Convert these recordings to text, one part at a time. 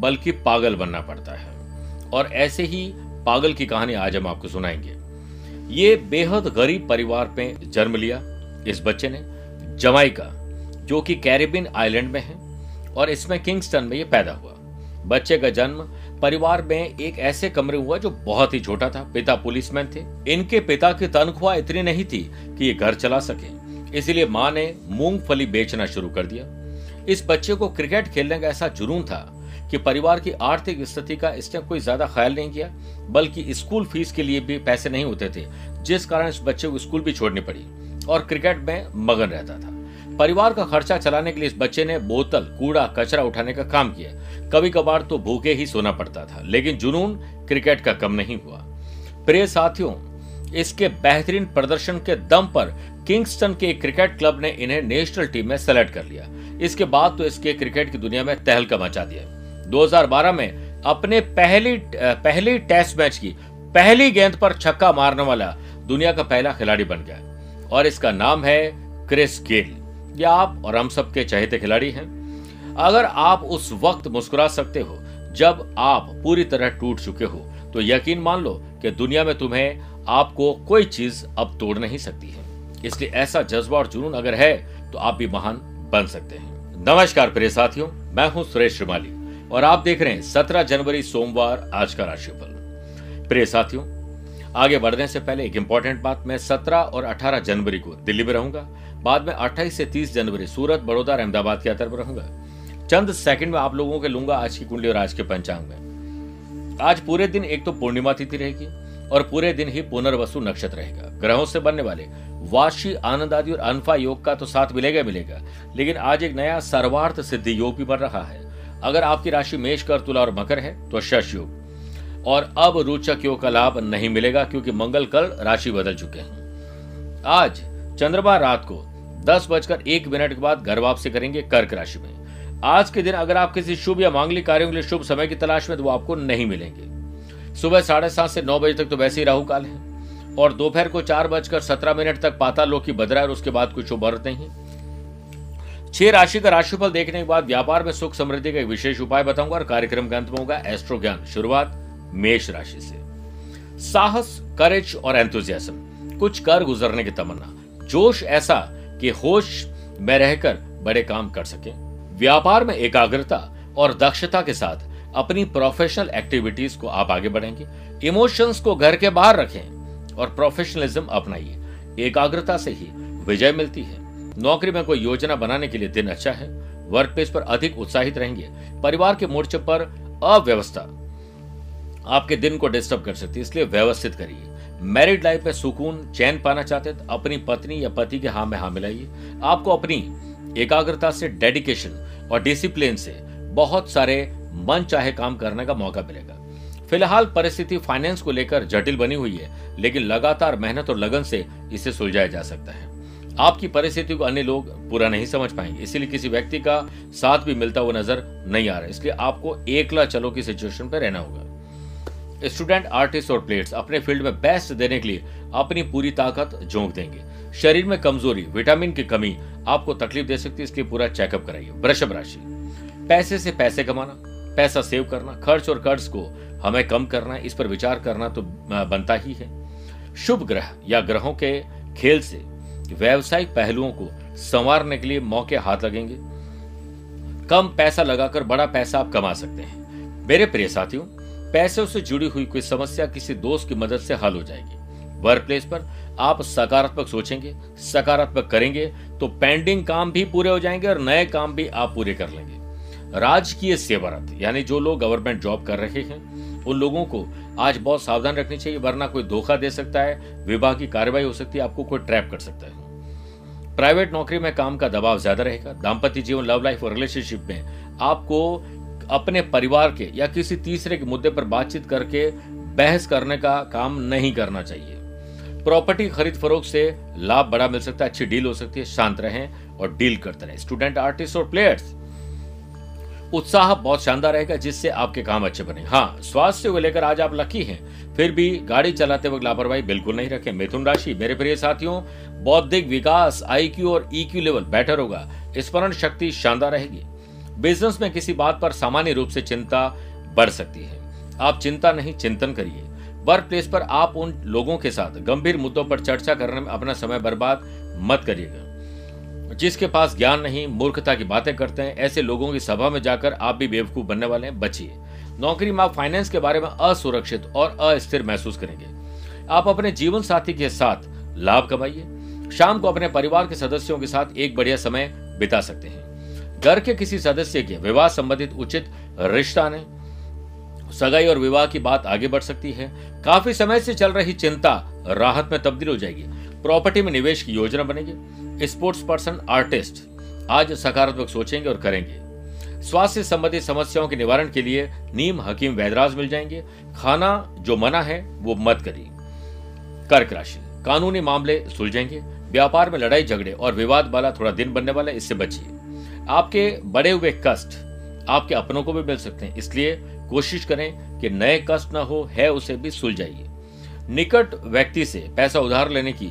बल्कि पागल बनना पड़ता है। और ऐसे ही पागल की कहानी आज हम आपको सुनाएँगे। ये बेहद गरीब परिवार में जन्म लिया इस बच्चे ने, जमाइका, जो कि कैरेबियन आइलैंड में है और इसमें किंगस्टन में ये पैदा हुआ। बच्चे का जन्म परिवार में एक ऐसे कमरे हुआ जो बहुत ही छोटा था। पिता पुलिसमैन थे। इनके पिता की तनख्वाह इतनी नहीं थी कि ये घर चला सके। इसलिए माँ ने मूंगफली बेचना शुरू कर दिया। इस बच्चे को क्रिकेट खेलने का ऐसा जुनून था कि परिवार की आर्थिक स्थिति का इसने कोई ज़्यादा ख्याल नहीं किया, बल्कि स्कूल फ़ीस के लिए भी पैसे नहीं होते थे, जिस कारण इस बच्चे को स्कूल भी छोड़नी पड़ी और क्रिकेट में मगन रहता था। परिवार का खर्चा चलाने के लिए इस बच्चे ने बोतल, कूड़ा, कचरा उठाने का काम किया। कभी कभार तो भूखे ही सोना पड़ता था, लेकिन जुनून क्रिकेट का कम नहीं हुआ। प्रिय साथियों, इसके बेहतरीन प्रदर्शन के दम पर किंगस्टन के क्रिकेट क्लब ने इन्हें नेशनल टीम में सेलेक्ट कर लिया। इसके बाद तो इसके क्रिकेट की दुनिया में तहलका मचा दिया। 2012 में अपने पहली पहली टेस्ट मैच की पहली गेंद पर छक्का मारने वाला दुनिया का पहला खिलाड़ी बन गया और इसका नाम है क्रिस गेल। ये आप और हम सबके चहेते खिलाड़ी हैं। अगर आप उस वक्त मुस्कुरा सकते हो, जब आप पूरी तरह टूट चुके हो तो यकीन मान लो कि दुनिया में तुम्हें आपको कोई चीज़ अब तोड़ नहीं सकती है। इसलिए ऐसा जज्बा और जुनून अगर है तो आप भी महान बन सकते हैं। नमस्कार प्रिय साथियों, मैं हूँ सुरेश श्रीमाली। और आप देख रहे हैं सत्रह जनवरी सोमवार आज का राशिफल। प्रिय साथियों, आगे बढ़ने से पहले एक इंपॉर्टेंट बात, मैं सत्रह और अठारह जनवरी को दिल्ली में रहूँगा, बाद में अट्ठाईस से तीस जनवरी सूरत, बड़ौदा और अहमदाबाद की यात्रा पर रहूँगा। चंद सेकंड में आप लोगों के लूँगा आज की कुंडली और आज के पंचांग में। आज पूरे दिन एक तो पूर्णिमा तिथि रहेगी और पूरे दिन ही पुनर्वसु नक्षत्र रहेगा। ग्रहों से बनने वाले वाशी आनंद आदि और अनफा योग का तो साथ मिलेगा मिलेगा, लेकिन आज एक नया सर्वार्थ सिद्धि योग भी बन रहा है। अगर आपकी राशि मेष कर, तुला और मकर है तो शश योग। और अब रोचक योग का लाभ नहीं मिलेगा, क्योंकि मंगल कल राशि बदल चुके हैं। आज चंद्रमा रात को दस बजकर एक मिनट के बाद घर वापसी करेंगे कर्क राशि में। आज के दिन अगर आप किसी शुभ या मांगलिक कार्यों के लिए शुभ समय की तलाश में तो वो आपको नहीं मिलेंगे। सुबह साढ़े सात से नौ बजे तक तो वैसे ही राहु काल है। और दोपहर को चार बजकर सत्रह मिनट तक पाताल लोक की बदरा और उसके बाद कुछ शुभ अर्थ नहीं छह राशि का राशिफल देखने के बाद व्यापार में सुख समृद्धि का एक विशेष उपाय बताऊँगा और कार्यक्रम के अंत में होगा एस्ट्रो ज्ञान शुरुआत मेष राशि से। साहस करेज और एंथुजियाज्म कुछ कर गुजरने की तमन्ना। जोश ऐसा कि होश में रहकर बड़े काम कर सके। व्यापार में एकाग्रता और दक्षता के साथ अपनी प्रोफेशनल एक्टिविटीज़ को आप आगे बढ़ेंगे। इमोशंस को घर के बाहर रखें और प्रोफेशनलिज्म अपनाइए। एकाग्रता से ही विजय मिलती है। नौकरी में कोई योजना बनाने के लिए दिन अच्छा है वर्क प्लेस पर अधिक उत्साहित रहेंगे, परिवार के मोर्चे पर अव्यवस्था। आपके दिन को डिस्टर्ब कर सकती है, इसलिए व्यवस्थित करिए। मैरिड लाइफ में सुकून, चैन पाना चाहते तो अपनी पत्नी या पति के हाँ में हाँ मिलाइए। आपको अपनी एकाग्रता से डेडिकेशन और डिसिप्लिन से बहुत सारे मन चाहे काम करने का मौका मिलेगा। फ़िलहाल परिस्थिति फाइनेंस को लेकर जटिल बनी हुई है, लेकिन लगातार मेहनत और लगन से इसे सुलझाया जा सकता है। आपकी परिस्थिति को अन्य लोग पूरा नहीं समझ पाएँगे। इसीलिए किसी व्यक्ति का साथ भी मिलता हुआ नज़र नहीं आ रहा इसलिए आपको एकला चलो की सिचुएशन पर रहना होगा। स्टूडेंट आर्टिस्ट और प्लेयर्स अपने फ़ील्ड में बेस्ट देने के लिए अपनी पूरी ताकत झोंक देंगे। शरीर में कमज़ोरी विटामिन की कमी आपको तकलीफ़ दे सकती है। इसलिए पूरा चेकअप कराइए। वृषभ राशि। पैसे से पैसे कमाना, पैसा सेव करना, खर्च और कर्ज को हमें कम करना, इस पर विचार करना तो बनता ही है। शुभ ग्रह या ग्रहों के खेल से व्यवसायिक पहलुओं को संवारने के लिए मौके हाथ लगेंगे। कम पैसा लगाकर बड़ा पैसा आप कमा सकते हैं। मेरे प्रिय साथियों, पैसे से जुड़ी हुई कोई समस्या किसी दोस्त की मदद से हल हो जाएगी। वर्क प्लेस पर आप सकारात्मक सोचेंगे, सकारात्मक करेंगे तो पेंडिंग काम भी पूरे हो जाएँगे और नए काम भी आप पूरे कर लेंगे। राजकीय सेवारत, यानी जो लोग गवर्नमेंट जॉब कर रहे हैं, उन लोगों को आज बहुत सावधान रखनी चाहिए, वरना कोई धोखा दे सकता है विभाग की कार्रवाई हो सकती है, आपको कोई ट्रैप कर सकता है। प्राइवेट नौकरी में काम का दबाव ज़्यादा रहेगा दाम्पत्य जीवन लव लाइफ और रिलेशनशिप में आपको अपने परिवार के या किसी तीसरे के मुद्दे पर बातचीत करके बहस करने का काम नहीं करना चाहिए। प्रॉपर्टी खरीद फरोख से लाभ बड़ा मिल सकता है, अच्छी डील हो सकती है, शांत रहें और डील करते रहें। स्टूडेंट आर्टिस्ट और प्लेयर्स उत्साह बहुत शानदार रहेगा, जिससे आपके काम अच्छे बने। हाँ स्वास्थ्य को लेकर आज आप लकी हैं। फिर भी गाड़ी चलाते वक्त लापरवाही बिल्कुल नहीं रखें। मिथुन राशि, मेरे प्रिय साथियों, बौद्धिक विकास आईक्यू और ईक्यू लेवल बेटर होगा। स्मरण शक्ति शानदार रहेगी। बिज़नेस में किसी बात पर सामान्य रूप से चिंता बढ़ सकती है। आप चिंता नहीं, चिंतन करिए। वर्क प्लेस पर आप उन लोगों के साथ गंभीर मुद्दों पर चर्चा करने में अपना समय बर्बाद मत करिएगा। जिसके पास ज्ञान नहीं, मूर्खता की बातें करते हैं, ऐसे लोगों की सभा में जाकर आप भी बेवकूफ़ बनने वाले हैं, बचिए। नौकरी में आप फाइनेंस के बारे में असुरक्षित और अस्थिर महसूस करेंगे। आप अपने जीवन साथी के साथ लाभ कमाइए। शाम को अपने परिवार के सदस्यों के साथ एक बढ़िया समय बिता सकते हैं। घर के किसी सदस्य के विवाह संबंधित उचित रिश्ता ने सगाई और विवाह की बात आगे बढ़ सकती है। काफ़ी समय से चल रही चिंता राहत में तब्दील हो जाएगी। प्रॉपर्टी में निवेश की योजना बनेगी। स्पोर्ट्स पर्सन आर्टिस्ट, आज सकारात्मक सोचेंगे और करेंगे। स्वास्थ्य संबंधी समस्याओं के निवारण के लिए नीम हकीम वैदराज मिल जाएँगे। खाना जो मना है, वो मत करिए। कर्क राशि, कानूनी मामले सुलझेंगे। व्यापार में लड़ाई झगड़े और विवाद वाला थोड़ा दिन बनने वाला इससे बचिए। आपके बड़े हुए कष्ट, आपके अपनों को भी मिल सकते हैं। इसलिए कोशिश करें कि नए कष्ट ना हो, है उसे भी सुलझाइए। निकट व्यक्ति से पैसा उधार लेने की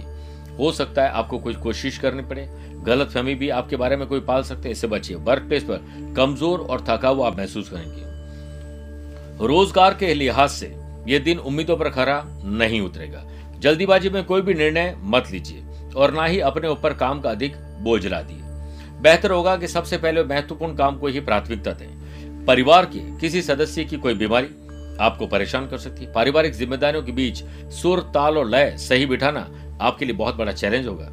हो सकता है आपको कुछ कोशिश करनी पड़े। गलत फहमी भी आपके बारे में कोई पाल सकते हैं, इससे बचिए। वर्क प्लेस पर कमज़ोर और थका हुआ आप महसूस करेंगे। रोज़गार के लिहाज से यह दिन उम्मीदों पर खरा नहीं उतरेगा। जल्दीबाजी में कोई भी निर्णय मत लीजिए और ना ही अपने ऊपर काम का अधिक बोझ ला दिए। बेहतर होगा कि सबसे पहले महत्वपूर्ण काम को ही प्राथमिकता दें। परिवार के किसी सदस्य की कोई बीमारी आपको परेशान कर सकती है। पारिवारिक जिम्मेदारियों के बीच सुर, ताल और लय सही बिठाना आपके लिए बहुत बड़ा चैलेंज होगा।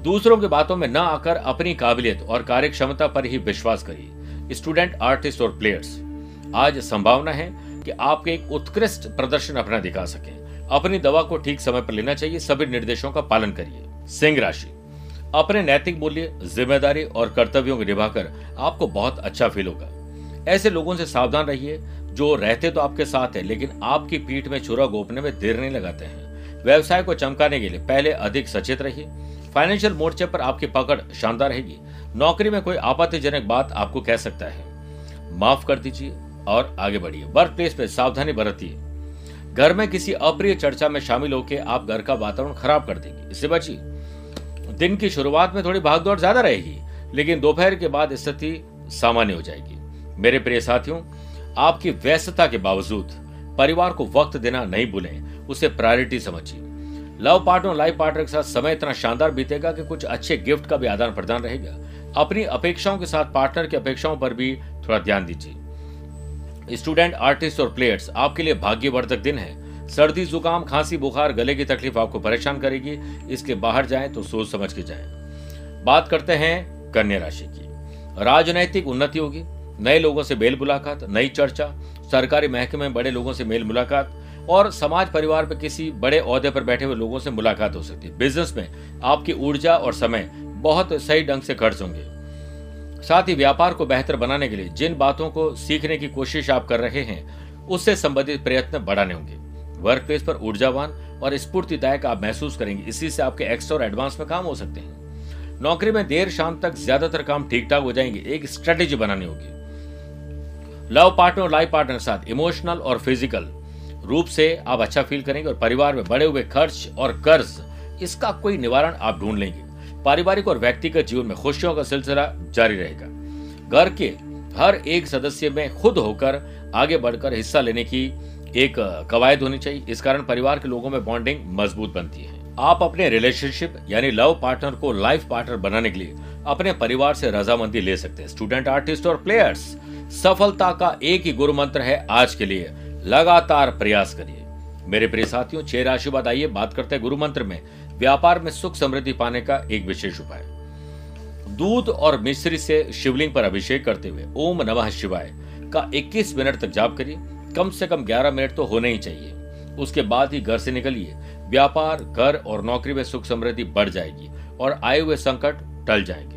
दूसरों की बातों में न आकर अपनी काबिलियत और कार्य क्षमता पर ही विश्वास करिए। स्टूडेंट आर्टिस्ट और प्लेयर्स आज संभावना है कि आपके एक उत्कृष्ट प्रदर्शन अपना दिखा सकें। अपनी दवा को ठीक समय पर लेना चाहिए, सभी निर्देशों का पालन करिए। सिंह राशि, अपने नैतिक मूल्य, ज़िम्मेदारी और कर्तव्यों को निभाकर आपको बहुत अच्छा फील होगा। ऐसे लोगों से सावधान रहिए, जो रहते तो आपके साथ है, लेकिन आपकी पीठ में छुरा गोपने में देर नहीं लगाते हैं। व्यवसाय को चमकाने के लिए पहले अधिक सचेत रहिए। फाइनेंशियल मोर्चे पर आपकी पकड़ शानदार रहेगी। नौकरी में कोई आपत्तिजनक बात आपको कह सकता है। माफ़ कर दीजिए और आगे बढ़िए। वर्क प्लेस पे सावधानी बरतिए। घर में किसी अप्रिय चर्चा में शामिल होकर आप घर का वातावरण खराब कर देंगे। इससे बचिए। दिन की शुरुआत में थोड़ी भागदौड़ ज़्यादा रहेगी, लेकिन दोपहर के बाद स्थिति सामान्य हो जाएगी। मेरे प्रिय साथियों, आपकी व्यस्तता के बावजूद परिवार को वक्त देना नहीं भूलें। उसे प्रायोरिटी समझिए लव पार्टनर और लाइफ पार्टनर के साथ समय इतना शानदार बीतेगा कि कुछ अच्छे गिफ्ट का भी आदान प्रदान रहेगा। अपनी अपेक्षाओं के साथ पार्टनर की अपेक्षाओं पर भी थोड़ा ध्यान दीजिए। स्टूडेंट आर्टिस्ट और प्लेयर्स आपके लिए भाग्यवर्धक दिन है। सर्दी, जुकाम, खांसी, बुखार, गले की तकलीफ़ आपको परेशान करेगी। इसके बाहर जाए तो सोच समझ के जाए। बात करते हैं कन्या राशि की। राजनैतिक उन्नति होगी। नए लोगों से मेल मुलाकात, नई चर्चा, सरकारी महकमे में बड़े लोगों से मेल मुलाकात और समाज परिवार में किसी बड़े औहदे पर बैठे हुए लोगों से मुलाकात हो सकती है। बिज़नेस में आपकी ऊर्जा और समय बहुत सही ढंग से खर्च होंगे। साथ ही व्यापार को बेहतर बनाने के लिए जिन बातों को सीखने की कोशिश आप कर रहे हैं, उससे संबंधित प्रयत्न बढ़ाने होंगे। वर्क प्लेस पर ऊर्जावान और स्फूर्तिदायक आप महसूस करेंगे। इसी से आपके एक्स्ट्रा और एडवांस में काम हो सकते हैं। नौकरी में देर शाम तक ज़्यादातर काम ठीक ठाक हो जाएँगे। एक स्ट्रेटेजी बनानी होगी। लव पार्टनर और लाइफ पार्टनर के साथ इमोशनल और फ़िज़िकल रूप से आप अच्छा फील करेंगे और परिवार में बढ़े हुए खर्च और कर्ज, इसका कोई निवारण आप ढूंढ लेंगे। पारिवारिक और व्यक्तिगत जीवन में खुशियों का सिलसिला जारी रहेगा। घर के हर एक सदस्य में खुद होकर आगे बढ़कर हिस्सा लेने की एक कवायद होनी चाहिए। इस कारण परिवार के लोगों में बॉन्डिंग मज़बूत बनती है। आप अपने रिलेशनशिप यानी लव पार्टनर को लाइफ पार्टनर बनाने के लिए अपने परिवार से रजामंदी ले सकते हैं। स्टूडेंट आर्टिस्ट और प्लेयर्स सफलता का एक ही गुरु मंत्र है आज के लिए। लगातार प्रयास करिए। मेरे प्रिय साथियों, छह राशि बाद आइए, बात करते हैं गुरु मंत्र में। व्यापार में सुख समृद्धि पाने का एक विशेष उपाय। दूध और मिश्री से शिवलिंग पर अभिषेक करते हुए ओम नमः शिवाय का 21 मिनट तक जाप करिए। कम से कम 11 मिनट तो होने ही चाहिए। उसके बाद ही घर से निकलिए। व्यापार, घर और नौकरी में सुख समृद्धि बढ़ जाएगी और आए हुए संकट टल जाएँगे।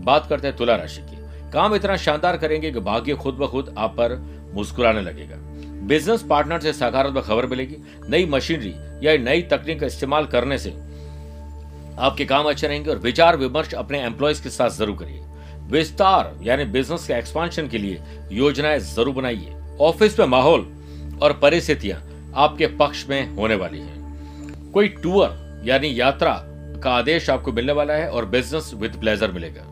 बात करते हैं तुला राशि की। काम इतना शानदार करेंगे कि भाग्य खुद ब खुद आप पर मुस्कुराने लगेगा। बिज़नेस पार्टनर से सकारात्मक खबर मिलेगी, नई मशीनरी या नई तकनीक का इस्तेमाल करने से आपके काम अच्छे रहेंगे और विचार विमर्श अपने एम्प्लॉयज़ के साथ ज़रूर करिए। विस्तार, यानी बिज़नेस के एक्सपांशन के लिए योजनाएँ ज़रूर बनाइए। ऑफ़िस में माहौल और परिस्थितियाँ आपके पक्ष में होने वाली है। कोई टूर यानी यात्रा का आदेश आपको मिलने वाला है और बिज़नेस विद प्लेजर मिलेगा।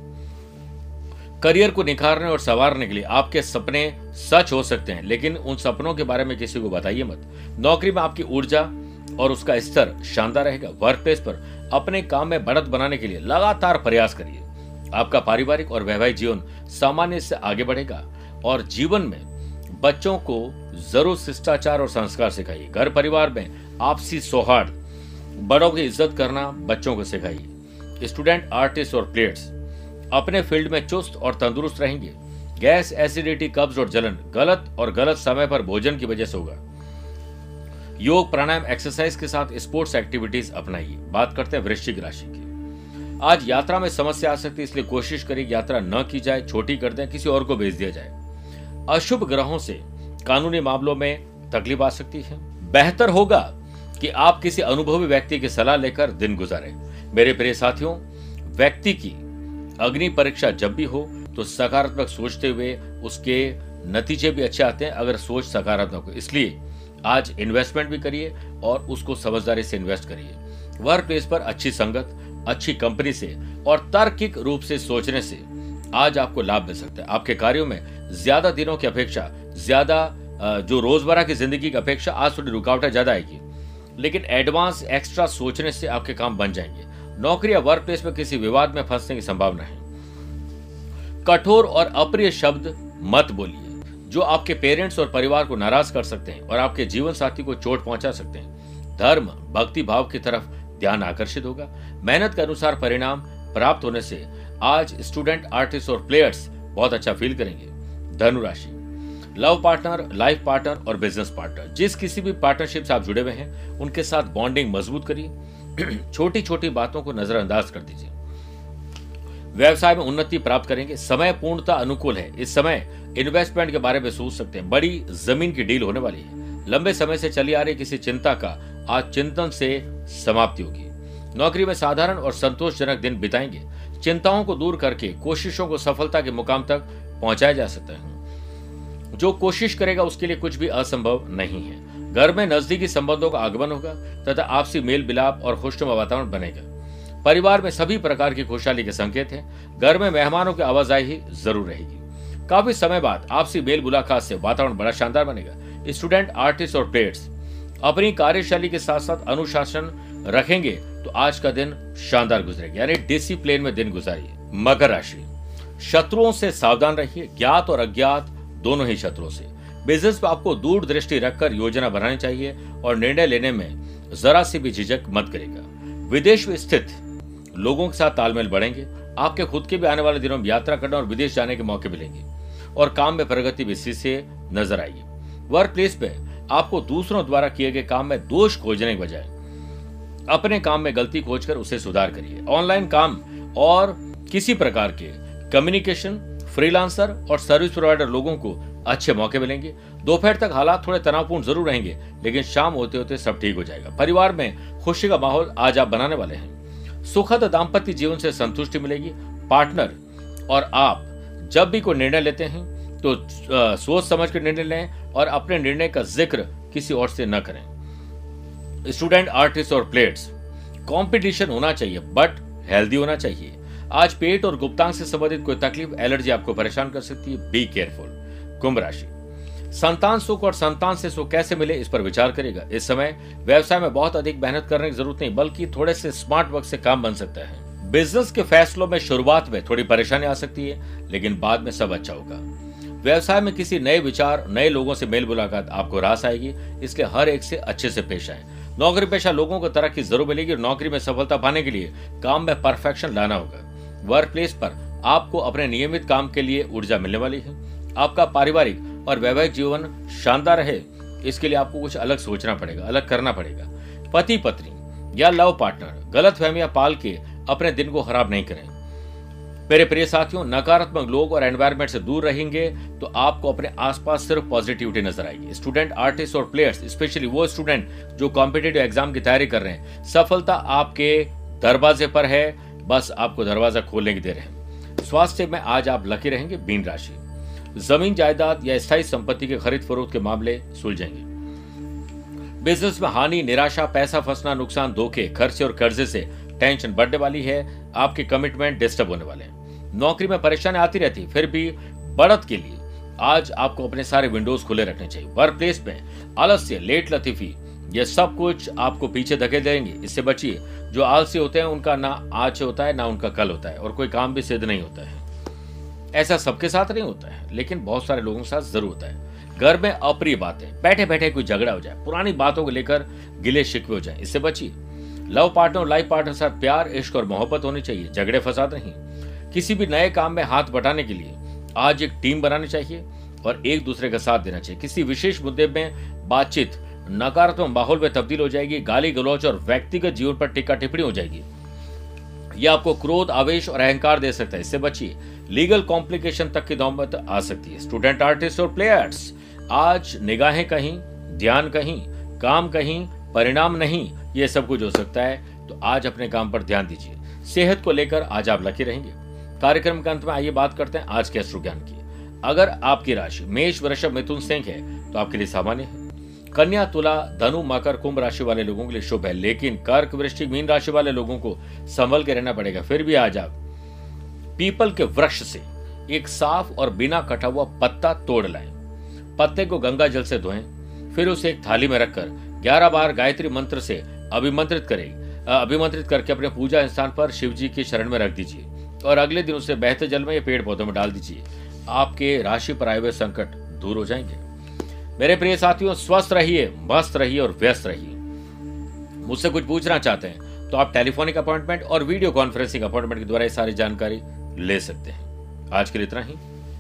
करियर को निखारने और संवारने के लिए आपके सपने सच हो सकते हैं, लेकिन उन सपनों के बारे में किसी को बताइए मत। नौकरी में आपकी ऊर्जा और उसका स्तर शानदार रहेगा। वर्क प्लेस पर अपने काम में बढ़त बनाने के लिए लगातार प्रयास करिए। आपका पारिवारिक और वैवाहिक जीवन सामान्य से आगे बढ़ेगा और जीवन में बच्चों को ज़रूर शिष्टाचार और संस्कार सिखाइए। घर परिवार में आपसी सौहार्द, बड़ों की इज़्ज़त करना बच्चों को सिखाइए। स्टूडेंट, आर्टिस्ट और प्लेयर्स अपने फ़ील्ड में चुस्त और तंदुरुस्त रहेंगे। गैस, एसिडिटी, कब्ज और जलन गलत और गलत समय पर भोजन की वजह से होगा। योग, प्राणायाम एक्सरसाइज के साथ स्पोर्ट्स एक्टिविटीज़ अपनाइए। बात करते हैं वृश्चिक राशि की। आज यात्रा में समस्या आ सकती है, इसलिए कोशिश करिए यात्रा न की जाए, छोटी कर दें, किसी और को भेज दिया जाए। अशुभ ग्रहों से कानूनी मामलों में तकलीफ़ आ सकती है। बेहतर होगा कि आप किसी अनुभवी व्यक्ति की सलाह लेकर दिन गुजारें। मेरे प्रिय साथियों, व्यक्ति की अग्नि परीक्षा जब भी हो तो सकारात्मक सोचते हुए उसके नतीजे भी अच्छे आते हैं, अगर सोच सकारात्मक हो। इसलिए आज इन्वेस्टमेंट भी करिए और उसको समझदारी से इन्वेस्ट करिए। वर्क प्लेस पर अच्छी संगत, अच्छी कंपनी से और तार्किक रूप से सोचने से आज आपको लाभ मिल सकता है। आपके कार्यों में ज़्यादा दिनों की अपेक्षा, ज़्यादा जो रोज़मर्रा की ज़िंदगी की अपेक्षा आज थोड़ी रुकावटें ज़्यादा आएगी। लेकिन एडवांस एक्स्ट्रा सोचने से आपके काम बन जाएँगे। नौकरी या वर्क प्लेस में किसी विवाद में फंसने की संभावना है। कठोर और अप्रिय शब्द मत बोलिए, जो आपके पेरेंट्स और परिवार को नाराज़ कर सकते हैं और आपके जीवन साथी को चोट पहुँचा सकते हैं। धर्म, भक्ति भाव की तरफ़ ध्यान आकर्षित होगा। मेहनत के अनुसार परिणाम प्राप्त होने से आज स्टूडेंट आर्टिस्ट और प्लेयर्स बहुत अच्छा फील करेंगे। धनुराशि लव पार्टनर लाइफ पार्टनर और बिज़नेस पार्टनर जिस किसी भी पार्टनरशिप से आप जुड़े हुए हैं, उनके साथ बॉन्डिंग मज़बूत करिए। छोटी छोटी बातों को नजरअंदाज कर दीजिए। व्यवसाय में उन्नति प्राप्त करेंगे। समय पूर्णता अनुकूल है। इस समय इन्वेस्टमेंट के बारे में सोच सकते हैं। बड़ी ज़मीन की डील होने वाली है। लंबे समय से चली आ रही किसी चिंता का आज चिंतन से समाप्ति होगी। नौकरी में साधारण और संतोषजनक दिन बिताएँगे। चिंताओं को दूर करके कोशिशों को सफलता के मुकाम तक पहुँचाया जा सकता है। जो कोशिश करेगा उसके लिए कुछ भी असंभव नहीं है। घर में नजदीकी संबंधों का आगमन होगा तथा आपसी मेल मिलाप और खुशनुमा वातावरण बनेगा। परिवार में सभी प्रकार की खुशहाली के संकेत हैं। घर में मेहमानों की आवाजाही ज़रूर रहेगी। काफ़ी समय बाद आपसी मेल मुलाकात से वातावरण बड़ा शानदार बनेगा। स्टूडेंट, आर्टिस्ट और प्लेयर्स, अपनी कार्यशैली के साथ साथ अनुशासन रखेंगे तो आज का दिन शानदार गुजरेगा। यानी डिसिप्लिन में दिन गुजारिए। मकर राशि। शत्रुओं से सावधान रहिए। ज्ञात और अज्ञात दोनों ही शत्रुओं से। बिज़नेस में आपको दूर दृष्टि रखकर योजना बनानी चाहिए और निर्णय लेने में जरा सी भी झिझक मत करेगा विदेश में स्थित लोगों के साथ तालमेल बढ़ेंगे। आपके खुद के भी आने वाले दिनों में यात्रा करने और विदेश जाने के मौके मिलेंगे। और काम में प्रगति भी इसी से नज़र आएगी। वर्क प्लेस पे आपको दूसरों द्वारा किए गए काम में दोष खोजने के बजाय अपने काम में गलती खोजकर उसे सुधार करिए। ऑनलाइन काम और किसी प्रकार के कम्युनिकेशन फ्रीलांसर और सर्विस प्रोवाइडर लोगों को अच्छे मौके मिलेंगे। दोपहर तक हालात थोड़े तनावपूर्ण ज़रूर रहेंगे, लेकिन शाम होते होते सब ठीक हो जाएगा। परिवार में खुशी का माहौल आज आप बनाने वाले हैं। सुखद दाम्पत्य जीवन से संतुष्टि मिलेगी। पार्टनर और आप जब भी कोई निर्णय लेते हैं तो सोच समझ कर निर्णय लें और अपने निर्णय का ज़िक्र किसी और से न करें। स्टूडेंट, आर्टिस्ट और प्लेयर्स, कंपटीशन होना चाहिए, बट हेल्दी होना चाहिए। आज पेट और गुप्तांग से संबंधित कोई तकलीफ़, एलर्जी आपको परेशान कर सकती है। Be careful. कुंभ राशि। संतान सुख और संतान से सुख कैसे मिले, इस पर विचार करेगा इस समय व्यवसाय में बहुत अधिक मेहनत करने की ज़रूरत नहीं, बल्कि थोड़े से स्मार्ट वर्क से काम बन सकता है। बिज़नेस के फैसलों में शुरुआत में थोड़ी परेशानी आ सकती है, लेकिन बाद में सब अच्छा होगा। व्यवसाय में किसी नए विचार, नए लोगों से मेल मुलाकात आपको रास आएगी, इसलिए हर एक से अच्छे से पेश आए। नौकरी पेशा लोगों को तरक्की ज़रूर मिलेगी, और नौकरी में सफलता पाने के लिए काम में परफेक्शन लाना होगा। वर्क प्लेस पर आपको अपने नियमित काम के लिए ऊर्जा मिलने वाली है। आपका पारिवारिक और वैवाहिक जीवन शानदार रहे, इसके लिए आपको कुछ अलग सोचना पड़ेगा, अलग करना पड़ेगा। पति, पत्नी या लव पार्टनर, गलत फहमियाँ पाल के अपने दिन को खराब नहीं करें। मेरे प्रिय साथियों, नकारात्मक लोग और एनवायरमेंट से दूर रहेंगे तो आपको अपने आसपास सिर्फ़ पॉजिटिविटी नज़र आएगी। स्टूडेंट आर्टिस्ट और प्लेयर्स स्पेशली वो स्टूडेंट जो कॉम्पिटेटिव एग्ज़ाम की तैयारी कर रहे हैं, सफलता आपके दरवाजे पर है, बस आपको दरवाज़ा खोलने की देर है। स्वास्थ्य में आज आप लकी रहेंगे बीन राशि। ज़मीन जायदाद या स्थायी संपत्ति के खरीद फरोख्त के मामले सुलझेंगे। बिज़नेस में हानि, निराशा, पैसा फंसना, नुकसान, धोखे, खर्चे और कर्जे से टेंशन बढ़ने वाली है। आपके कमिटमेंट डिस्टर्ब होने वाले हैं। नौकरी में परेशानी आती रहती, फिर भी बढ़त के लिए आज आपको अपने सारे विंडोज़ खुले रखने चाहिए। वर्क प्लेस में आलस्य, लेट लतीफी, ये सब कुछ आपको पीछे धके देंगे। इससे बचिए, जो आलसी होते हैं, उनका ना आज होता है, ना उनका कल होता है और कोई काम भी सिद्ध नहीं होता है। ऐसा सबके साथ नहीं होता है, लेकिन बहुत सारे लोगों के साथ ज़रूर होता है। घर में अप्रिय बातें बैठे बैठे कोई झगड़ा हो जाए, पुरानी बातों को लेकर गिले शिकवे हो जाए, इससे बचिए। लव पार्टनर लाइफ पार्टनर साथ प्यार, इश्क और मोहब्बत होनी चाहिए, झगड़े फसाद नहीं। किसी भी नए काम में हाथ बटाने के लिए आज एक टीम बनानी चाहिए और एक दूसरे का साथ देना चाहिए। किसी विशेष मुद्दे में बातचीत, नकारात्मक माहौल में तब्दील हो जाएगी गाली गलौच और व्यक्तिगत जीवन पर टिक्का टिप्पणी हो जाएगी। यह आपको क्रोध, आवेश और अहंकार दे सकता है। इससे बचिए। लीगल कॉम्प्लिकेशन तक की नौबत आ सकती है। स्टूडेंट आर्टिस्ट और प्लेयर्स आज निगाहें कहीं, ध्यान कहीं, काम कहीं, परिणाम नहीं, ये सब कुछ हो सकता है। तो आज अपने काम पर ध्यान दीजिए। सेहत को लेकर आज आप लकी रहेंगे। कार्यक्रम के अंत में आइए बात करते हैं आज के अश्रु ज्ञान की। अगर आपकी राशि मेष, वृषभ, मिथुन, सिंह है तो आपके लिए सामान्य है। कन्या, तुला, धनु, मकर, कुंभ राशि वाले लोगों के लिए शुभ है, लेकिन कर्क वृश्चिक, मीन राशि वाले लोगों को संभल के रहना पड़ेगा, फिर भी आज आप पीपल के वृक्ष से एक साफ़ और बिना कटा हुआ पत्ता तोड़ लाए। पत्ते को गंगा जल से धोएँ, फिर उसे एक थाली में रखकर ग्यारह बार गायत्री मंत्र से अभिमंत्रित करें। अभिमंत्रित करके अपने पूजा स्थान पर शिव जी की शरण में रख दीजिए और अगले दिन उसे बहते जल में या पेड़ पौधों में डाल दीजिए। आपके राशि पर आए हुए संकट दूर हो जाएँगे। मेरे प्रिय साथियों, स्वस्थ रहिए, मस्त रहिए और व्यस्त रहिए। मुझसे कुछ पूछना चाहते हैं तो आप टेलीफोनिक अपॉइंटमेंट और वीडियो कॉन्फ्रेंसिंग अपॉइंटमेंट के द्वारा ये सारी जानकारी ले सकते हैं। आज के लिए इतना ही।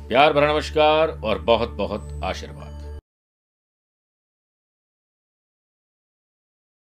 प्यार, भरा नमस्कार और बहुत बहुत आशीर्वाद।